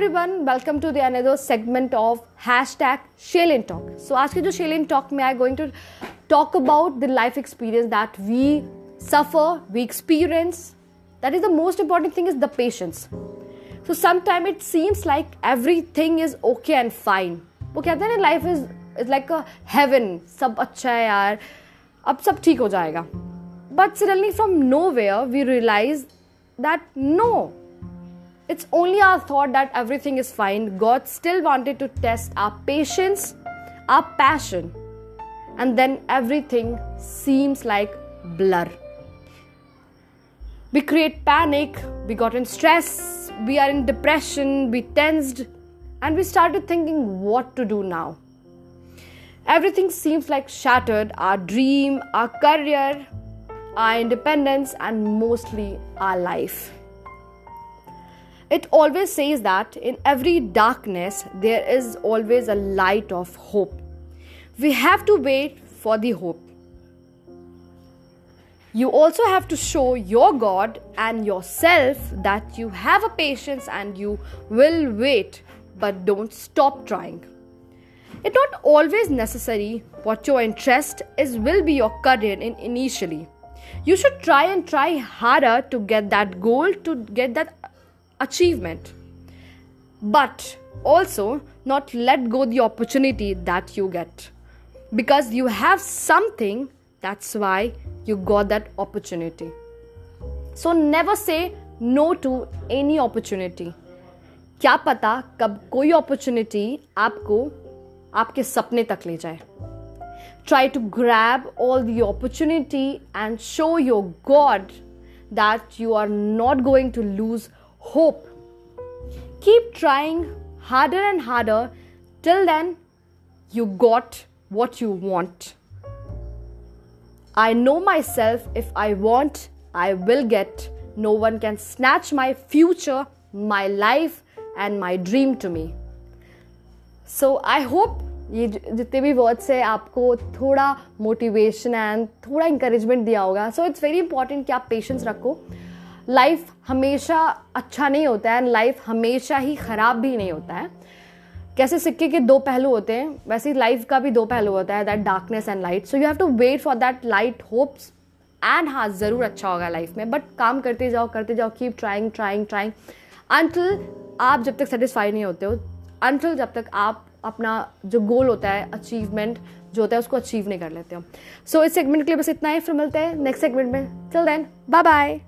everyone, welcome to the another segment of hashtag Shailin Talk. So आज के जो Shailin Talk में I going to talk about the life experience that we suffer, we experience. That is the most important thing is the patience. So sometimes it seems like everything is okay and fine. वो कहते हैं ना life is is like a heaven. सब अच्छा है यार अब सब ठीक हो जाएगा. But suddenly from nowhere we realize that no it's only our thought that everything is fine. God still wanted to test our patience, our passion, and then everything seems like blur. We create panic, we got in stress, we are in depression, we tensed, and we started thinking what to do now. Everything seems like shattered our dream, our career, our independence, and mostly our life. It always says that in every darkness there is always a light of hope. We have to wait for the hope. You also have to show your God and yourself that you have a patience and you will wait, but don't stop trying. It's not always necessary what your interest is will be your career in initially. You should try and try harder to get that goal, to get that achievement but also not let go the opportunity that you get because you have something that's why you got that opportunity so never say no to any opportunity क्या पता कब कोई opportunity आपको आपके सपने तक ले जाए try to grab all the opportunity and show your god that you are not going to lose hope. Keep trying harder and harder till then you got what you want. I know myself if I want, I will get. No one can snatch my future, my life, and my dream to me. So I hope ये जितने भी words है आपको थोड़ा motivation and थोड़ा encouragement दिया होगा so it's very important कि आप पेशेंस रखो लाइफ हमेशा अच्छा नहीं होता है लाइफ हमेशा ही ख़राब भी नहीं होता है। कैसे सिक्के के दो पहलू होते हैं वैसे ही लाइफ का भी दो पहलू होता है that darkness and light so you have to wait for that light hopes and हाँ ज़रूर अच्छा होगा लाइफ में। बट काम करते जाओ करते जाओ keep trying trying trying until आप जब तक सेटिस्फाई नहीं होते हो अंटिल जब तक आप अपना जो गोल होता है अचीवमेंट जो होता है उसको अचीव नहीं कर लेते हो। सो so, इस सेगमेंट के लिए बस इतना ही फिर मिलते हैं नेक्स्ट सेगमेंट में। Till then bye bye